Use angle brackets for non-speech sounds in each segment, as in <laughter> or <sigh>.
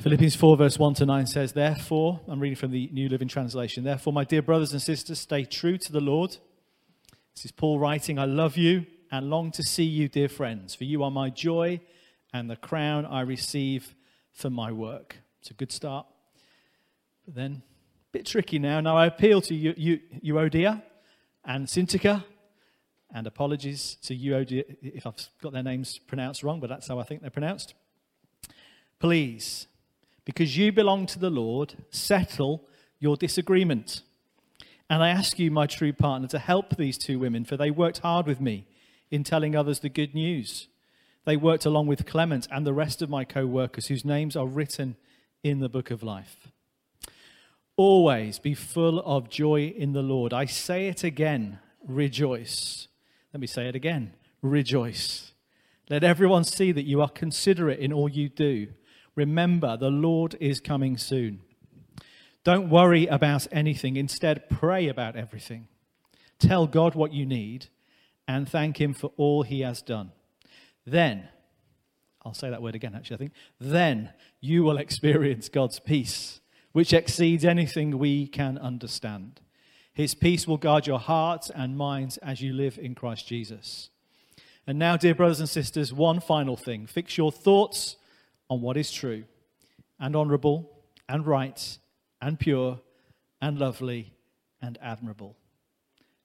Philippians 4, verse 1 to 9 says, Therefore, I'm reading from the New Living Translation, therefore, my dear brothers and sisters, stay true to the Lord. This is Paul writing, I love you and long to see you, dear friends, for you are my joy and the crown I receive for my work. It's a good start. But then, a bit tricky now. Now, I appeal to you, you, Euodia and Syntyche, and apologies to Euodia if I've got their names pronounced wrong, but that's how I think they're pronounced. Please because you belong to the Lord, settle your disagreement. And I ask you, my true partner, to help these two women, for they worked hard with me in telling others the good news. They worked along with Clement and the rest of my co workers, whose names are written in the book of life. Always be full of joy in the Lord. I say it again, rejoice. Let me say it again, rejoice. Let everyone see that you are considerate in all you do. Remember, the Lord is coming soon. Don't worry about anything. Instead, pray about everything. Tell God what you need and thank Him for all He has done. Then, I'll say that word again, actually, I think. Then you will experience God's peace, which exceeds anything we can understand. His peace will guard your hearts and minds as you live in Christ Jesus. And now, dear brothers and sisters, one final thing fix your thoughts on what is true and honorable and right and pure and lovely and admirable.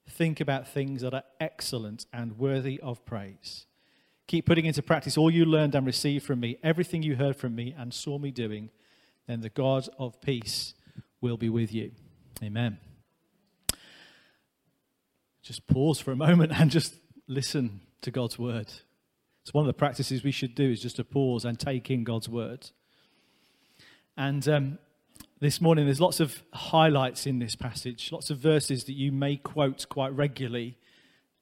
Think about things that are excellent and worthy of praise. Keep putting into practice all you learned and received from me, everything you heard from me and saw me doing, then the God of peace will be with you. Amen. Just pause for a moment and just listen to God's word. It's one of the practices we should do is just to pause and take in God's word. And um, this morning, there's lots of highlights in this passage, lots of verses that you may quote quite regularly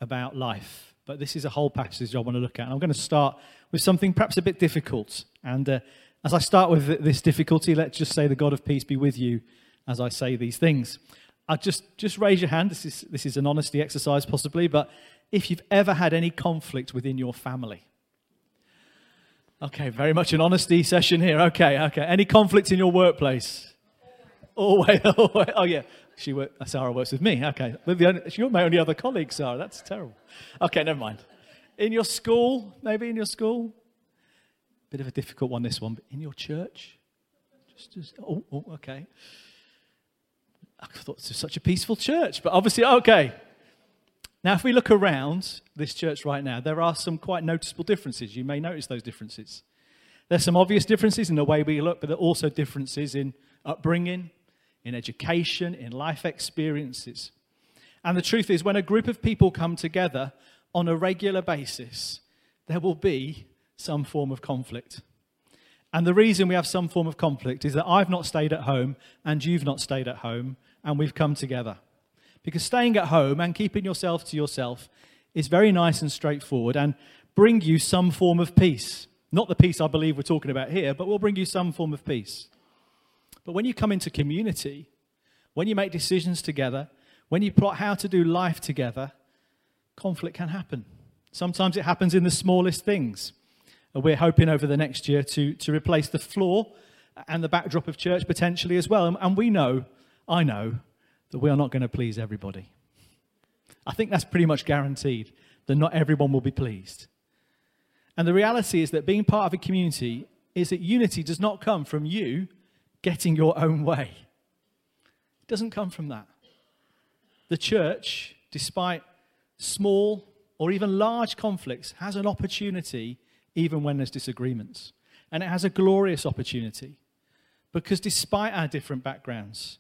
about life. But this is a whole passage I want to look at. And I'm going to start with something perhaps a bit difficult. And uh, as I start with this difficulty, let's just say the God of peace be with you as I say these things. I just just raise your hand. This is this is an honesty exercise, possibly, but if you've ever had any conflict within your family, Okay, very much an honesty session here. Okay, okay. Any conflicts in your workplace? Always, <laughs> always. Oh, yeah. She work, uh, Sarah works with me. Okay. You're my only other colleague, Sarah. That's terrible. Okay, never mind. In your school, maybe in your school? Bit of a difficult one, this one. But in your church? Just, just oh, oh, okay. I thought this was such a peaceful church, but obviously, okay. Now, if we look around this church right now, there are some quite noticeable differences. You may notice those differences. There's some obvious differences in the way we look, but there are also differences in upbringing, in education, in life experiences. And the truth is, when a group of people come together on a regular basis, there will be some form of conflict. And the reason we have some form of conflict is that I've not stayed at home and you've not stayed at home, and we've come together. Because staying at home and keeping yourself to yourself is very nice and straightforward and bring you some form of peace. Not the peace I believe we're talking about here, but will bring you some form of peace. But when you come into community, when you make decisions together, when you plot how to do life together, conflict can happen. Sometimes it happens in the smallest things. We're hoping over the next year to, to replace the floor and the backdrop of church potentially as well. And we know, I know, that we are not going to please everybody. I think that's pretty much guaranteed that not everyone will be pleased. And the reality is that being part of a community is that unity does not come from you getting your own way. It doesn't come from that. The church, despite small or even large conflicts, has an opportunity even when there's disagreements. And it has a glorious opportunity because despite our different backgrounds,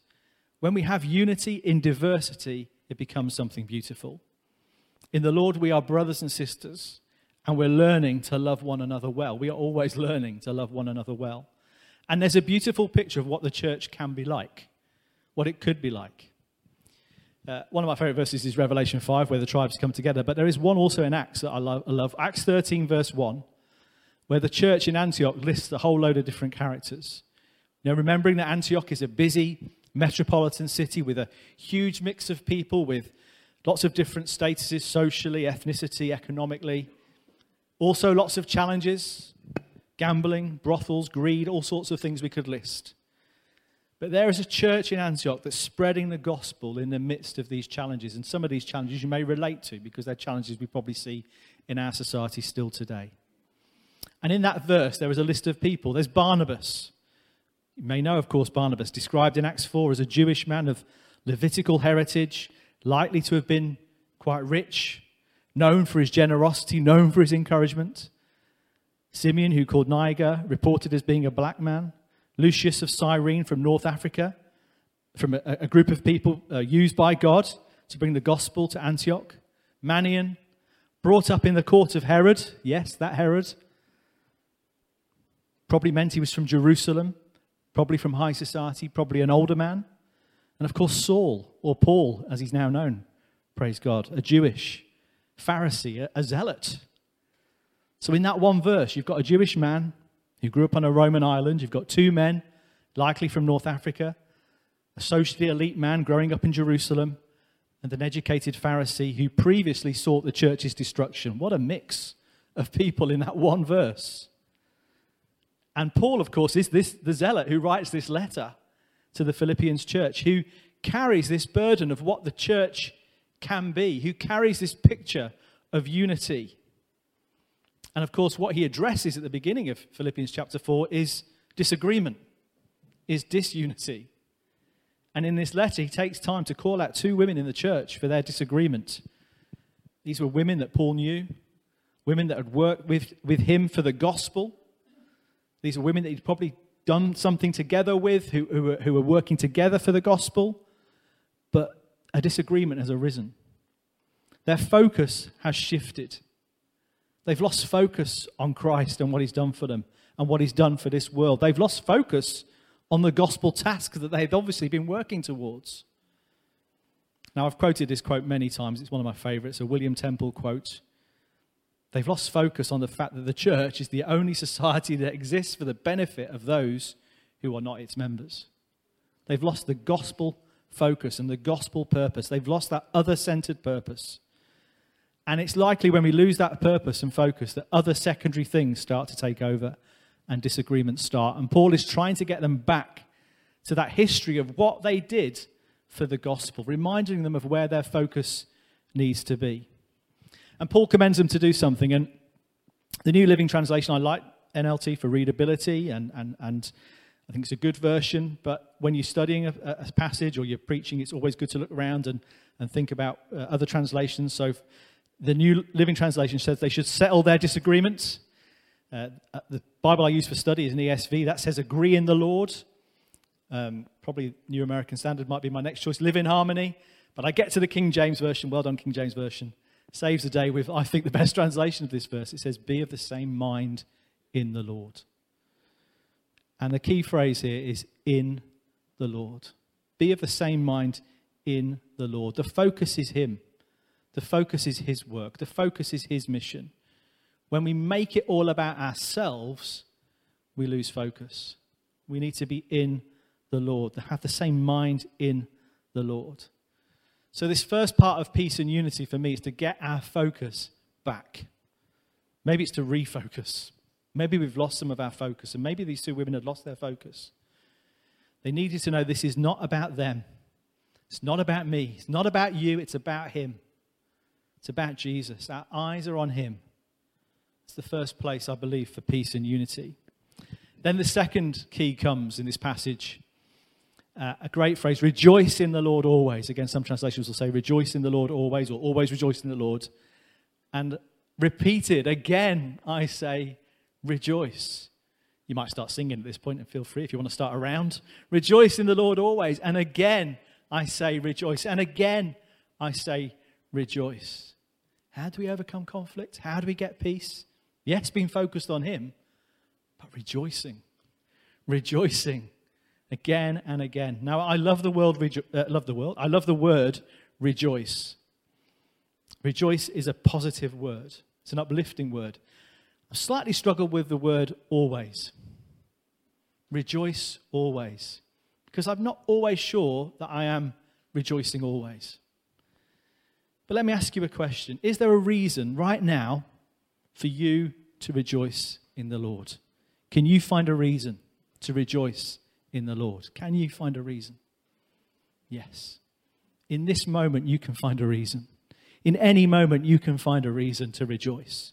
when we have unity in diversity, it becomes something beautiful. In the Lord, we are brothers and sisters, and we're learning to love one another well. We are always learning to love one another well. And there's a beautiful picture of what the church can be like, what it could be like. Uh, one of my favorite verses is Revelation 5, where the tribes come together. But there is one also in Acts that I love, I love. Acts 13, verse 1, where the church in Antioch lists a whole load of different characters. Now, remembering that Antioch is a busy, metropolitan city with a huge mix of people with lots of different statuses socially, ethnicity, economically. Also, lots of challenges, gambling, brothels, greed, all sorts of things we could list. But there is a church in Antioch that's spreading the gospel in the midst of these challenges. And some of these challenges you may relate to because they're challenges we probably see in our society still today. And in that verse, there is a list of people. There's Barnabas. You may know, of course, Barnabas, described in Acts 4 as a Jewish man of Levitical heritage, likely to have been quite rich, known for his generosity, known for his encouragement. Simeon, who called Niger, reported as being a black man. Lucius of Cyrene from North Africa, from a, a group of people uh, used by God to bring the gospel to Antioch. Manaen, brought up in the court of Herod. Yes, that Herod. Probably meant he was from Jerusalem, probably from high society, probably an older man. And of course, Saul, or Paul, as he's now known, praise God, a Jewish Pharisee, a, a zealot. So, in that one verse, you've got a Jewish man who grew up on a Roman island. You've got two men, likely from North Africa, a socially elite man growing up in Jerusalem, and an educated Pharisee who previously sought the church's destruction. What a mix of people in that one verse. And Paul, of course, is this the zealot who writes this letter to the Philippians church, who carries this burden of what the church can be, who carries this picture of unity. And of course, what he addresses at the beginning of Philippians chapter 4 is disagreement, is disunity. And in this letter, he takes time to call out two women in the church for their disagreement. These were women that Paul knew, women that had worked with, with him for the gospel, these are women that he'd probably done something together with, who, who, were, who working together for the gospel, but a disagreement has arisen. Their focus has shifted. They've lost focus on Christ and what he's done for them and what he's done for this world. They've lost focus on the gospel task that they've obviously been working towards. Now, I've quoted this quote many times. It's one of my favorites, a William Temple quote. They've lost focus on the fact that the church is the only society that exists for the benefit of those who are not its members. They've lost the gospel focus and the gospel purpose. They've lost that other centered purpose. And it's likely when we lose that purpose and focus that other secondary things start to take over and disagreements start. And Paul is trying to get them back to that history of what they did for the gospel, reminding them of where their focus needs to be. And Paul commends them to do something. And the New Living Translation, I like NLT for readability, and, and, and I think it's a good version. But when you're studying a, a passage or you're preaching, it's always good to look around and, and think about uh, other translations. So the New Living Translation says they should settle their disagreements. Uh, uh the Bible I use for study is an ESV. That says agree in the Lord. Um, probably New American Standard might be my next choice. Live in harmony. But I get to the King James Version. Well done, King James Version saves the day with, I think, the best <laughs> translation of this verse. It says, Be of the same mind in the Lord. And the key phrase here is in the Lord. Be of the same mind in the Lord. The focus is Him, the focus is His work, the focus is His mission. When we make it all about ourselves, we lose focus. We need to be in the Lord, to have the same mind in the Lord. So, this first part of peace and unity for me is to get our focus back. Maybe it's to refocus. Maybe we've lost some of our focus, and maybe these two women had lost their focus. They needed to know this is not about them. It's not about me. It's not about you. It's about Him. It's about Jesus. Our eyes are on Him. It's the first place, I believe, for peace and unity. Then the second key comes in this passage uh, a great phrase rejoice in the Lord always. Again, some translations will say rejoice in the Lord always or always rejoice in the Lord. And repeated again, I say rejoice. You might start singing at this point and feel free if you want to start around. Rejoice in the Lord always. And again, I say rejoice. And again, I say rejoice. How do we overcome conflict? How do we get peace? Yes, being focused on Him, but rejoicing. Rejoicing again and again. Now, I love the world, rejo- uh, love the world. I love the word rejoice. Rejoice is a positive word. It's an uplifting word. I've slightly struggle with the word always. Rejoice always. Because I'm not always sure that I am rejoicing always. But let me ask you a question. Is there a reason right now for you to rejoice in the Lord? Can you find a reason to rejoice in the Lord? Can you find a reason? Yes. In this moment, you can find a reason. In any moment, you can find a reason to rejoice.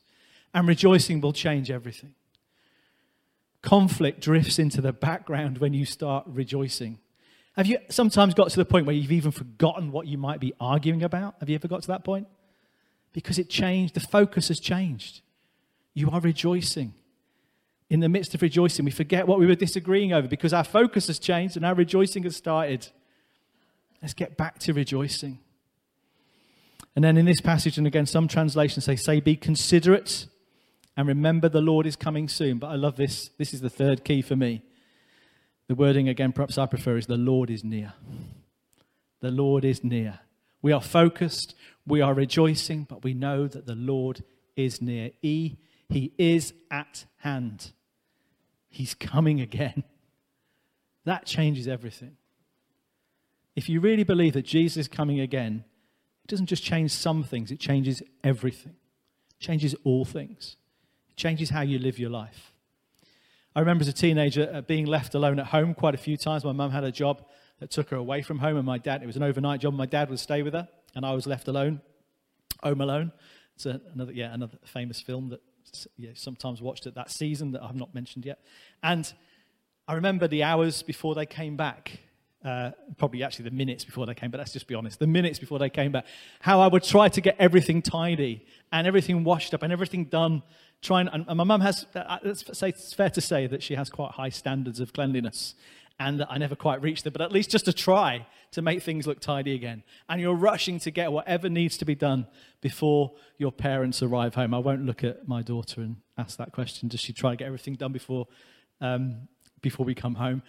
And rejoicing will change everything. Conflict drifts into the background when you start rejoicing. Have you sometimes got to the point where you've even forgotten what you might be arguing about? Have you ever got to that point? Because it changed, the focus has changed. You are rejoicing. In the midst of rejoicing, we forget what we were disagreeing over because our focus has changed and our rejoicing has started. Let's get back to rejoicing. And then in this passage, and again, some translations say, say, be considerate and remember the Lord is coming soon. But I love this. This is the third key for me. The wording, again, perhaps I prefer, is the Lord is near. The Lord is near. We are focused, we are rejoicing, but we know that the Lord is near. E, he is at hand. He's coming again. That changes everything. If you really believe that Jesus is coming again, it doesn't just change some things, it changes everything. It changes all things. It changes how you live your life. I remember as a teenager uh, being left alone at home quite a few times. My mum had a job that took her away from home, and my dad, it was an overnight job. My dad would stay with her, and I was left alone, home alone. It's another, yeah, another famous film that yeah, sometimes watched at that season that I've not mentioned yet. And I remember the hours before they came back, uh, probably actually the minutes before they came, but let's just be honest, the minutes before they came back, how I would try to get everything tidy and everything washed up and everything done trying, and, and my mum has, uh, say it's fair to say that she has quite high standards of cleanliness and that I never quite reached them, but at least just to try to make things look tidy again. And you're rushing to get whatever needs to be done before your parents arrive home. I won't look at my daughter and ask that question. Does she try to get everything done before, um, before we come home?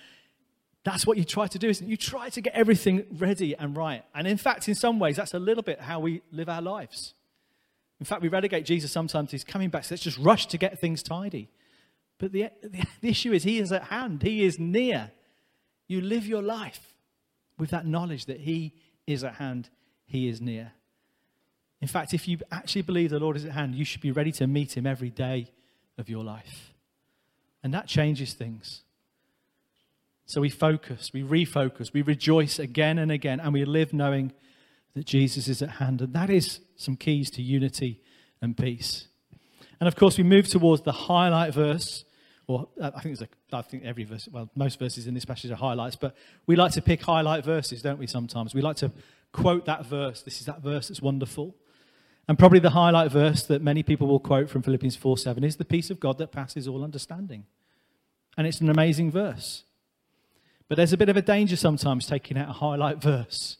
That's what you try to do, isn't it? You try to get everything ready and right. And in fact, in some ways, that's a little bit how we live our lives. In fact, we relegate Jesus sometimes. He's coming back, so let's just rush to get things tidy. But the, the, the issue is, He is at hand, He is near. You live your life with that knowledge that He is at hand, He is near. In fact, if you actually believe the Lord is at hand, you should be ready to meet Him every day of your life. And that changes things. So we focus, we refocus, we rejoice again and again, and we live knowing that Jesus is at hand. And that is some keys to unity and peace. And of course, we move towards the highlight verse, or I think, a, I think every verse, well, most verses in this passage are highlights, but we like to pick highlight verses, don't we, sometimes? We like to quote that verse. This is that verse that's wonderful. And probably the highlight verse that many people will quote from Philippians 4 7 is the peace of God that passes all understanding. And it's an amazing verse. But there's a bit of a danger sometimes taking out a highlight verse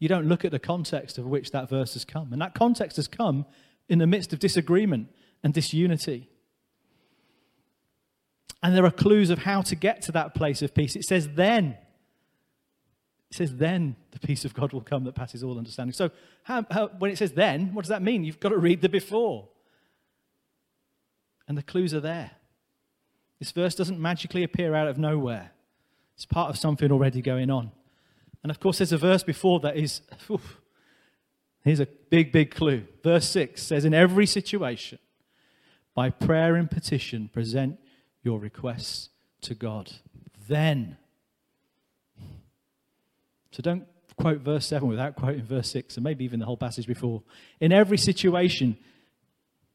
you don't look at the context of which that verse has come. And that context has come in the midst of disagreement and disunity. And there are clues of how to get to that place of peace. It says, then. It says, then the peace of God will come that passes all understanding. So, how, how, when it says then, what does that mean? You've got to read the before. And the clues are there. This verse doesn't magically appear out of nowhere, it's part of something already going on. And of course, there's a verse before that is, oof, here's a big, big clue. Verse 6 says, In every situation, by prayer and petition, present your requests to God. Then. So don't quote verse 7 without quoting verse 6, and maybe even the whole passage before. In every situation,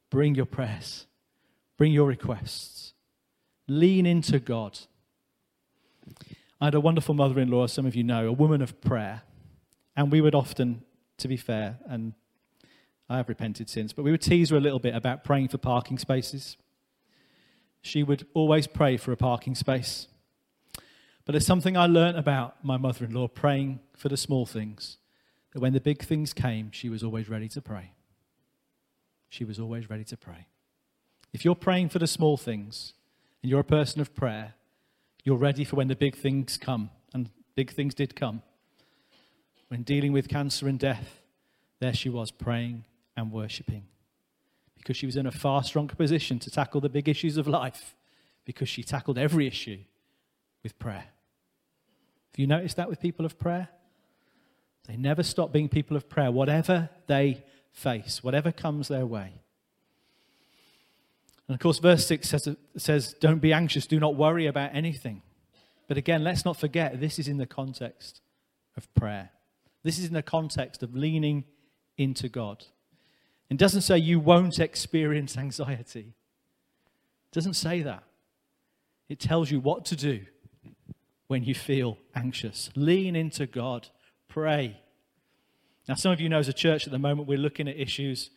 bring your prayers, bring your requests, lean into God. I had a wonderful mother in law, some of you know, a woman of prayer. And we would often, to be fair, and I have repented since, but we would tease her a little bit about praying for parking spaces. She would always pray for a parking space. But there's something I learned about my mother in law praying for the small things. That when the big things came, she was always ready to pray. She was always ready to pray. If you're praying for the small things and you're a person of prayer, you're ready for when the big things come. And big things did come. When dealing with cancer and death, there she was praying and worshipping. Because she was in a far stronger position to tackle the big issues of life. Because she tackled every issue with prayer. Have you noticed that with people of prayer? They never stop being people of prayer, whatever they face, whatever comes their way. And of course, verse 6 says, says, Don't be anxious, do not worry about anything. But again, let's not forget this is in the context of prayer. This is in the context of leaning into God. It doesn't say you won't experience anxiety. It doesn't say that. It tells you what to do when you feel anxious. Lean into God. Pray. Now, some of you know as a church at the moment we're looking at issues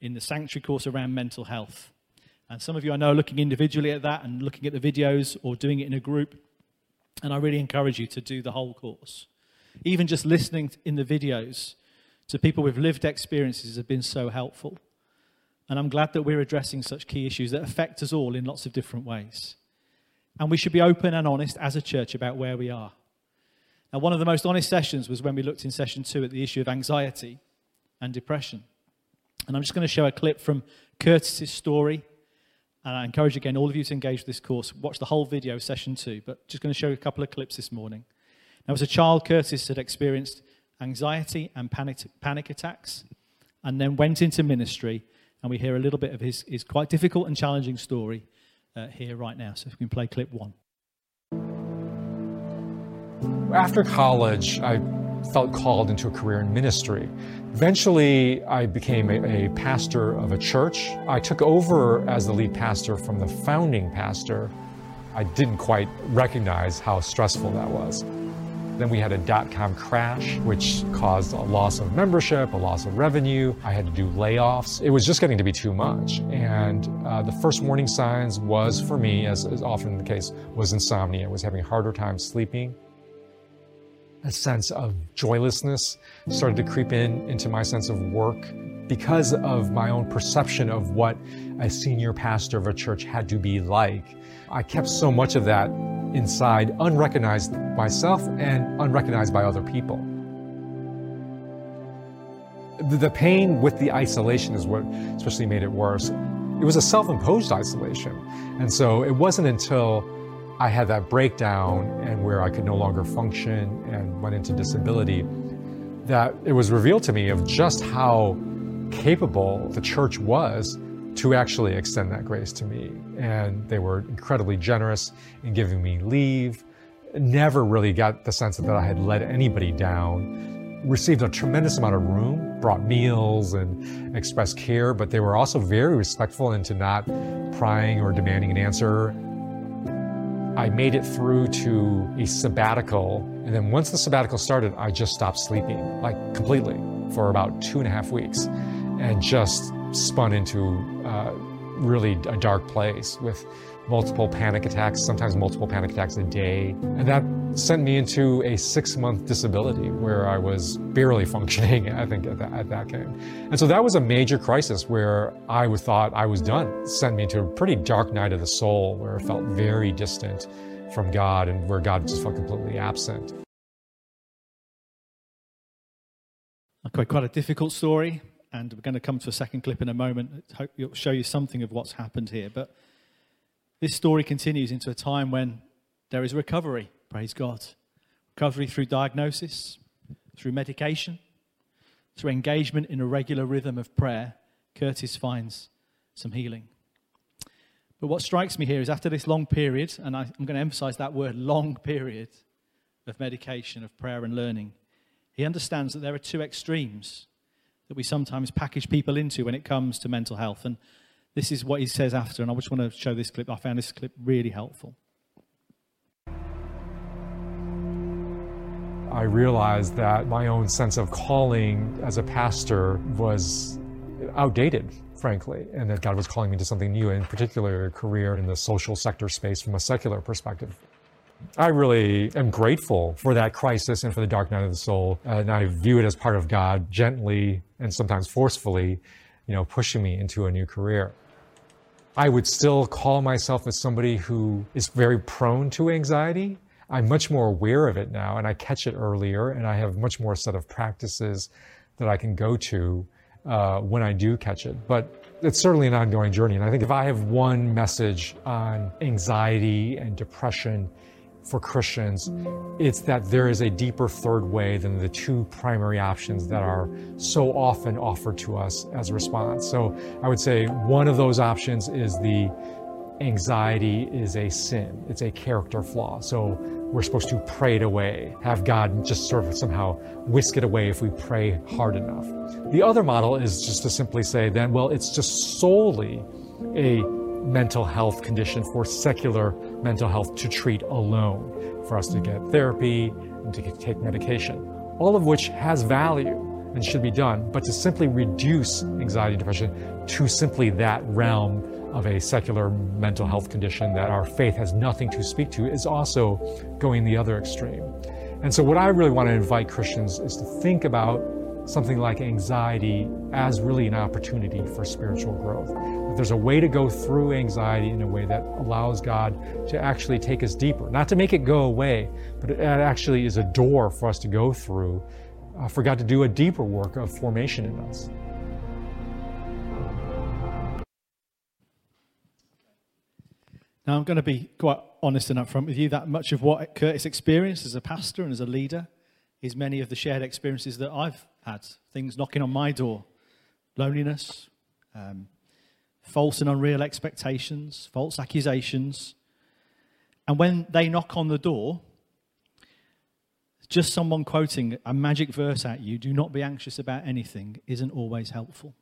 in the sanctuary course around mental health. And some of you I know are looking individually at that and looking at the videos or doing it in a group. And I really encourage you to do the whole course. Even just listening in the videos to people with lived experiences have been so helpful. And I'm glad that we're addressing such key issues that affect us all in lots of different ways. And we should be open and honest as a church about where we are. Now, one of the most honest sessions was when we looked in session two at the issue of anxiety and depression. And I'm just going to show a clip from Curtis's story and I encourage again all of you to engage with this course. Watch the whole video, session two, but just going to show you a couple of clips this morning. Now, as a child, Curtis had experienced anxiety and panic, panic attacks and then went into ministry. And we hear a little bit of his, his quite difficult and challenging story uh, here right now. So if we can play clip one. After college, I felt called into a career in ministry. Eventually, I became a, a, pastor of a church. I took over as the lead pastor from the founding pastor. I didn't quite recognize how stressful that was. Then we had a dot com crash, which caused a loss of membership, a loss of revenue. I had to do layoffs. It was just getting to be too much. And uh, the first warning signs was for me, as is often the case, was insomnia. I was having a harder time sleeping a sense of joylessness started to creep in into my sense of work because of my own perception of what a senior pastor of a church had to be like. I kept so much of that inside, unrecognized myself and unrecognized by other people. The pain with the isolation is what especially made it worse. It was a self imposed isolation. And so it wasn't until I had that breakdown and where I could no longer function and went into disability, that it was revealed to me of just how capable the church was to actually extend that grace to me. And they were incredibly generous in giving me leave. Never really got the sense that I had let anybody down. Received a tremendous amount of room, brought meals and expressed care, but they were also very respectful into not prying or demanding an answer I made it through to a sabbatical. And then once the sabbatical started, I just stopped sleeping, like completely, for about two and a half weeks, and just spun into uh, really a dark place with multiple panic attacks, sometimes multiple panic attacks a day. And that sent me into a six month disability where I was barely <laughs> functioning, I think, at that, at that time. And so that was a major crisis where I thought I was done. It sent me into a pretty dark night of the soul where I felt very distant from God and where God just felt completely absent. Okay, quite a difficult story, and we're going to come to a second clip in a moment. Hope it'll show you something of what's happened here. But this story continues into a time when there is recovery Praise God. Recovery through diagnosis, through medication, through engagement in a regular rhythm of prayer, Curtis finds some healing. But what strikes me here is after this long period, and I, am going to emphasize that word long period of medication, of prayer and learning, he understands that there are two extremes that we sometimes package people into when it comes to mental health. And this is what he says after, and I just want to show this clip. I found this clip really helpful. I realized that my own sense of calling as a pastor was outdated, frankly, and that God was calling me to something new, in particular a career in the social sector space from a secular perspective. I really am grateful for that crisis and for the dark night of the soul, and I view it as part of God gently and sometimes forcefully, you know, pushing me into a new career. I would still call myself as somebody who is very prone to anxiety, I'm much more aware of it now and I catch it earlier and I have much more set of practices that I can go to uh, when I do catch it. But it's certainly an ongoing journey. And I think if I have one message on anxiety and depression, for Christians, it's that there is a deeper third way than the two primary options that are so often offered to us as a response. So I would say one of those options is the anxiety is a sin, it's a character flaw. So we're supposed to pray it away, have God just sort of somehow whisk it away if we pray hard enough. The other model is just to simply say, then, well, it's just solely a mental health condition for secular mental health to treat alone, for us to get therapy and to take medication, all of which has value and should be done, but to simply reduce anxiety and depression to simply that realm of a secular mental health condition that our faith has nothing to speak to is also going the other extreme. And so, what I really want to invite Christians is to think about something like anxiety as really an opportunity for spiritual growth. That there's a way to go through anxiety in a way that allows God to actually take us deeper, not to make it go away, but it actually is a door for us to go through, uh, for God to do a deeper work of formation in us. Now, I'm going to be quite honest and upfront with you that much of what Curtis experienced as a pastor and as a leader is many of the shared experiences that I've had. Things knocking on my door, loneliness, um, false and unreal expectations, false accusations. And when they knock on the door, just someone quoting a magic verse at you, do not be anxious about anything, isn't always helpful.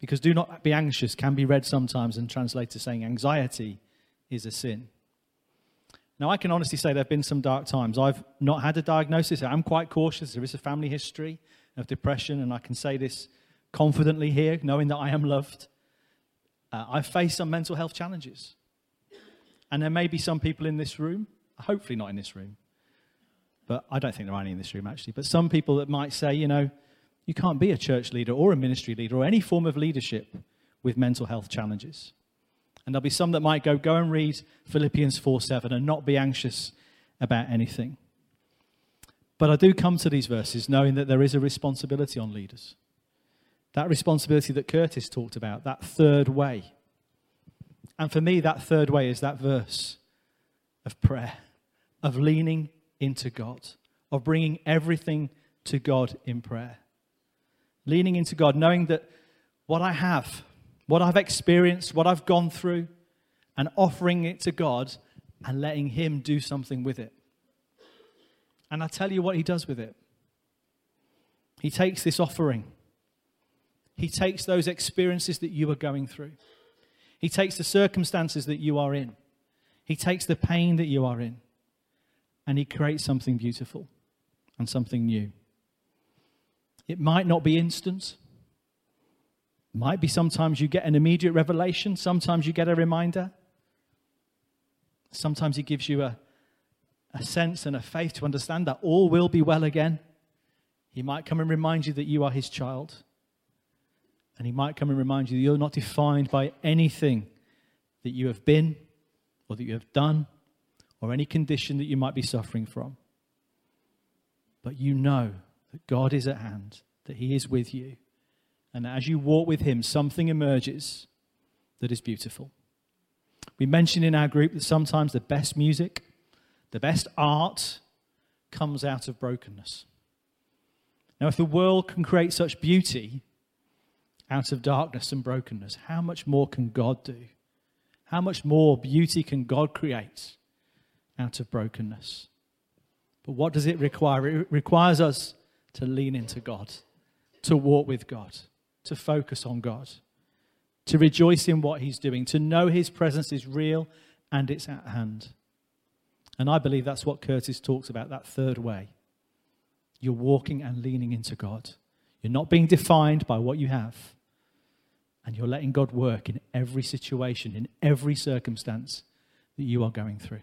Because do not be anxious can be read sometimes and translated as saying anxiety is a sin. Now, I can honestly say there have been some dark times. I've not had a diagnosis. I'm quite cautious. There is a family history of depression, and I can say this confidently here, knowing that I am loved. Uh, I've faced some mental health challenges. And there may be some people in this room, hopefully not in this room, but I don't think there are any in this room actually, but some people that might say, you know, you can't be a church leader or a ministry leader or any form of leadership with mental health challenges. And there'll be some that might go, go and read Philippians 4 7 and not be anxious about anything. But I do come to these verses knowing that there is a responsibility on leaders. That responsibility that Curtis talked about, that third way. And for me, that third way is that verse of prayer, of leaning into God, of bringing everything to God in prayer. Leaning into God, knowing that what I have, what I've experienced, what I've gone through, and offering it to God and letting Him do something with it. And I tell you what He does with it. He takes this offering, He takes those experiences that you are going through, He takes the circumstances that you are in, He takes the pain that you are in, and He creates something beautiful and something new. It might not be instant. Might be sometimes you get an immediate revelation, sometimes you get a reminder. Sometimes he gives you a, a sense and a faith to understand that all will be well again. He might come and remind you that you are his child. And he might come and remind you that you're not defined by anything that you have been or that you have done or any condition that you might be suffering from. But you know that God is at hand, that He is with you. And as you walk with Him, something emerges that is beautiful. We mentioned in our group that sometimes the best music, the best art comes out of brokenness. Now, if the world can create such beauty out of darkness and brokenness, how much more can God do? How much more beauty can God create out of brokenness? But what does it require? It requires us to lean into God, to walk with God, to focus on God, to rejoice in what He's doing, to know His presence is real and it's at hand. And I believe that's what Curtis talks about, that third way. You're walking and leaning into God. You're not being defined by what you have. And you're letting God work in every situation, in every circumstance that you are going through.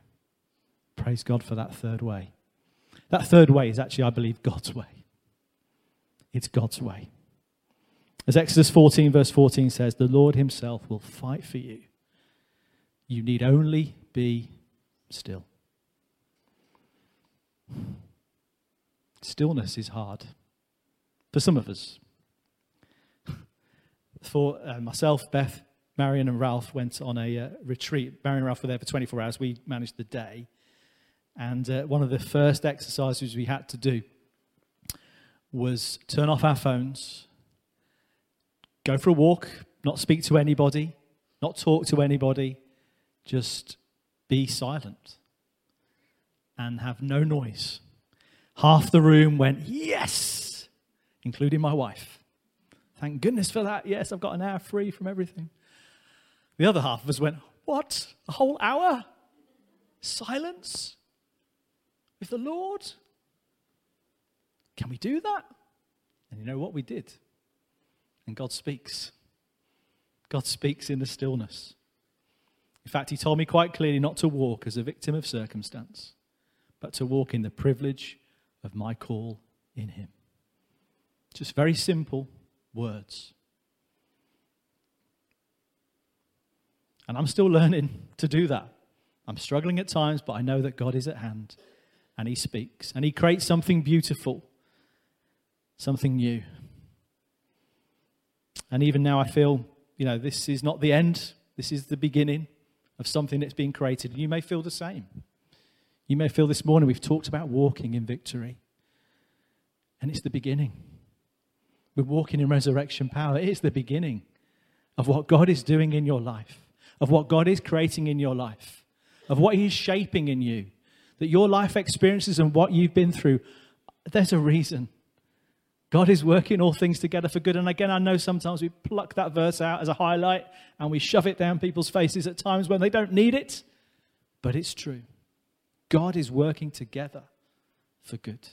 Praise God for that third way. That third way is actually, I believe, God's way. It's God's way. As Exodus 14, verse 14 says, the Lord Himself will fight for you. You need only be still. Stillness is hard for some of us. For uh, myself, Beth, Marion, and Ralph went on a uh, retreat. Marion and Ralph were there for 24 hours. We managed the day. And uh, one of the first exercises we had to do was turn off our phones, go for a walk, not speak to anybody, not talk to anybody, just be silent and have no noise. Half the room went, Yes, including my wife. Thank goodness for that. Yes, I've got an hour free from everything. The other half of us went, What? A whole hour? Silence? With the Lord? Can we do that? And you know what we did? And God speaks. God speaks in the stillness. In fact, He told me quite clearly not to walk as a victim of circumstance, but to walk in the privilege of my call in Him. Just very simple words. And I'm still learning to do that. I'm struggling at times, but I know that God is at hand and He speaks and He creates something beautiful, something new. And even now, I feel, you know, this is not the end, this is the beginning of something that's being created. And you may feel the same. You may feel this morning we've talked about walking in victory, and it's the beginning. We're walking in resurrection power. It is the beginning of what God is doing in your life, of what God is creating in your life, of what He's shaping in you. That your life experiences and what you've been through, there's a reason. God is working all things together for good. And again, I know sometimes we pluck that verse out as a highlight and we shove it down people's faces at times when they don't need it. But it's true. God is working together for good.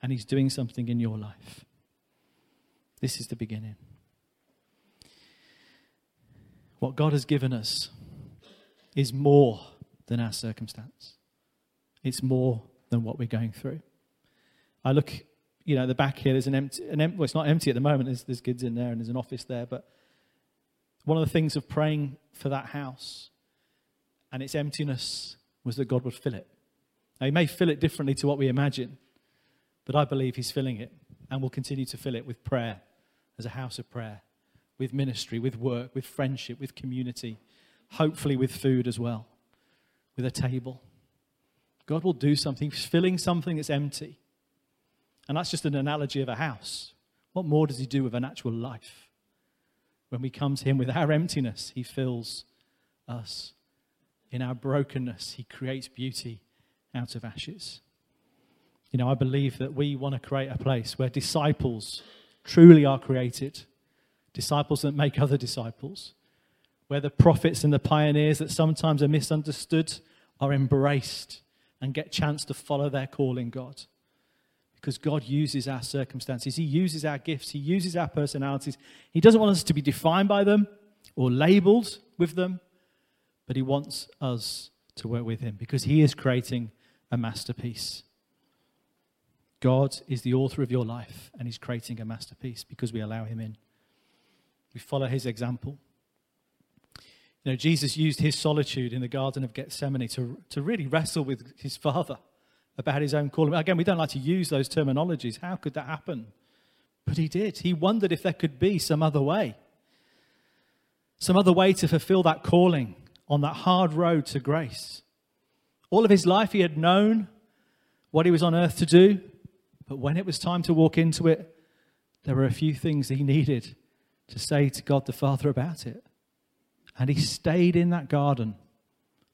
And He's doing something in your life. This is the beginning. What God has given us is more than our circumstance, it's more than what we're going through. I look you know, the back here, there's an empty, an empty well, it's not empty at the moment, there's, there's kids in there and there's an office there. But one of the things of praying for that house and its emptiness was that God would fill it. Now, He may fill it differently to what we imagine, but I believe He's filling it and will continue to fill it with prayer as a house of prayer, with ministry, with work, with friendship, with community, hopefully with food as well, with a table. God will do something, He's filling something that's empty and that's just an analogy of a house. What more does he do with an actual life? When we come to him with our emptiness, he fills us. In our brokenness, he creates beauty out of ashes. You know, I believe that we want to create a place where disciples truly are created, disciples that make other disciples, where the prophets and the pioneers that sometimes are misunderstood are embraced and get chance to follow their call in God because God uses our circumstances, He uses our gifts, He uses our personalities. He doesn't want us to be defined by them or labeled with them, but He wants us to work with Him because He is creating a masterpiece. God is the author of your life and He's creating a masterpiece because we allow Him in. We follow His example. You know, Jesus used His solitude in the Garden of Gethsemane to, to really wrestle with His Father about his own calling. Again, we don't like to use those terminologies. How could that happen? But he did. He wondered if there could be some other way, some other way to fulfill that calling on that hard road to grace. All of his life, he had known what he was on earth to do, but when it was time to walk into it, there were a few things he needed to say to God the Father about it. And he stayed in that garden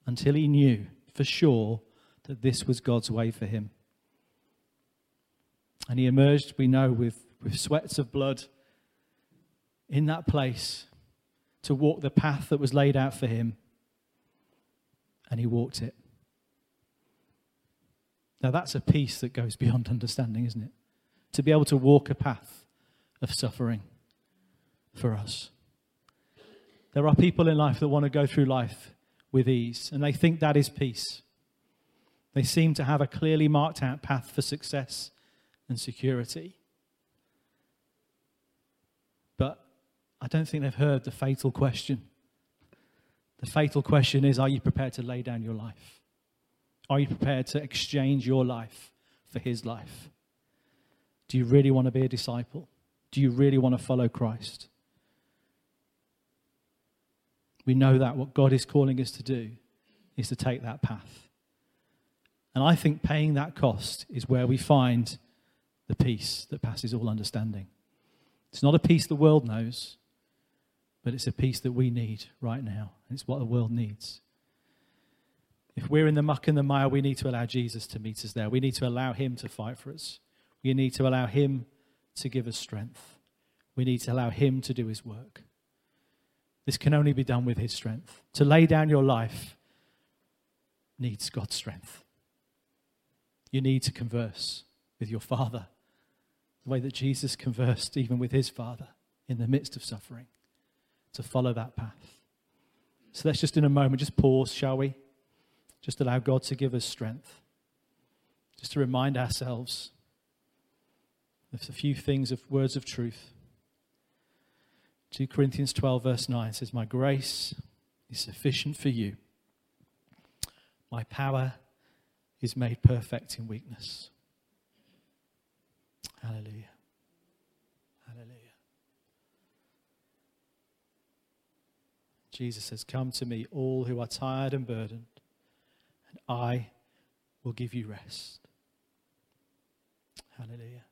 until he knew for sure that this was God's way for him. And he emerged, we know, with, with sweats of blood in that place to walk the path that was laid out for him. And he walked it. Now, that's a peace that goes <laughs> beyond understanding, isn't it? To be able to walk a path of suffering for us. There are people in life that want to go through life with ease, and they think that is peace. They seem to have a clearly marked out path for success and security. But I don't think they've heard the fatal question. The fatal question is Are you prepared to lay down your life? Are you prepared to exchange your life for his life? Do you really want to be a disciple? Do you really want to follow Christ? We know that what God is calling us to do is to take that path And I think paying that cost is where we find the peace that passes all understanding. It's not a peace the world knows, but it's a peace that we need right now. And it's what the world needs. If we're in the muck and the mire, we need to allow Jesus to meet us there. We need to allow Him to fight for us. We need to allow Him to give us strength. We need to allow Him to do His work. This can only be done with His strength. To lay down your life needs God's strength. You need to converse with your Father the way that Jesus conversed even with His Father in the midst of suffering, to follow that path. So let's just in a moment just pause, shall we? Just allow God to give us strength. Just to remind ourselves of a few things of words of truth. 2 Corinthians 12, verse 9 says, My grace is sufficient for you. My power is made perfect in weakness. Hallelujah. Hallelujah. Jesus says, Come to me, all who are tired and burdened, and I will give you rest. Hallelujah.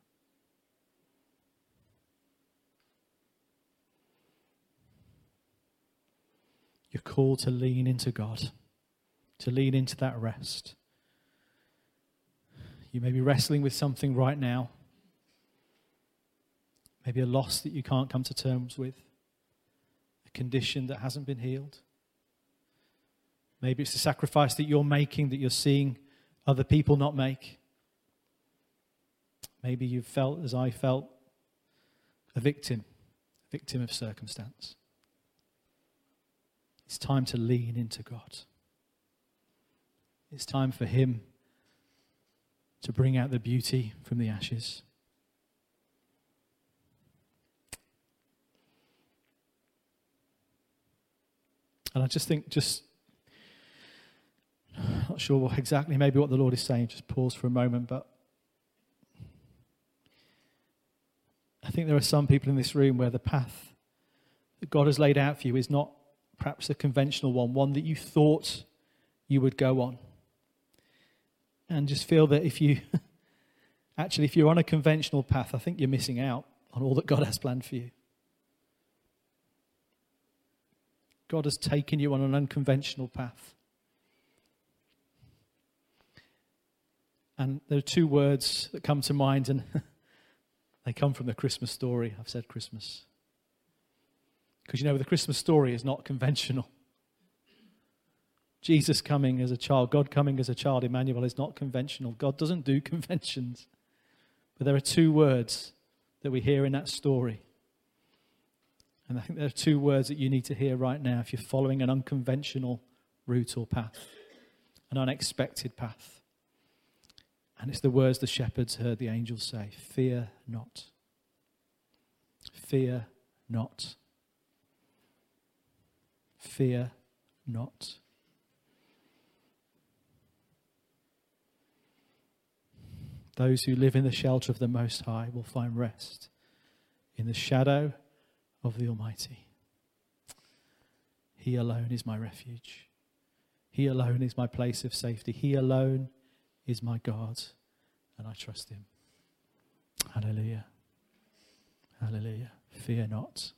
You're called to lean into God, to lean into that rest. You may be wrestling with something right now, maybe a loss that you can't come to terms with, a condition that hasn't been healed. Maybe it's a sacrifice that you're making that you're seeing other people not make. Maybe you've felt, as I felt, a victim, a victim of circumstance. It's time to lean into God. It's time for Him to bring out the beauty from the ashes. And I just think, just not sure exactly maybe what the Lord is saying, just pause for a moment, but I think there are some people in this room where the path that God has laid out for you is not perhaps a conventional one, one that you thought you would go on. And just feel that if you <laughs> actually, if you're on a conventional path, I think you're missing out on all that God has planned for you. God has taken you on an unconventional path. And there are two words that come to mind, and <laughs> they come from the Christmas story. I've said Christmas. Because you know, the Christmas story is not conventional. Jesus coming as a child, God coming as a child, Emmanuel, is not conventional. God doesn't do <laughs> conventions. But there are two words that we hear in that story and I think there are two words that you need to hear right now if you're following an unconventional route or path, an unexpected path. And it's the words the shepherds heard the angels say Fear not. Fear not. Fear not. Those who live in the shelter of the Most High will find rest in the shadow of the Almighty. He alone is my refuge. He alone is my place of safety. He alone is my God, and I trust Him. Hallelujah. Hallelujah. Fear not.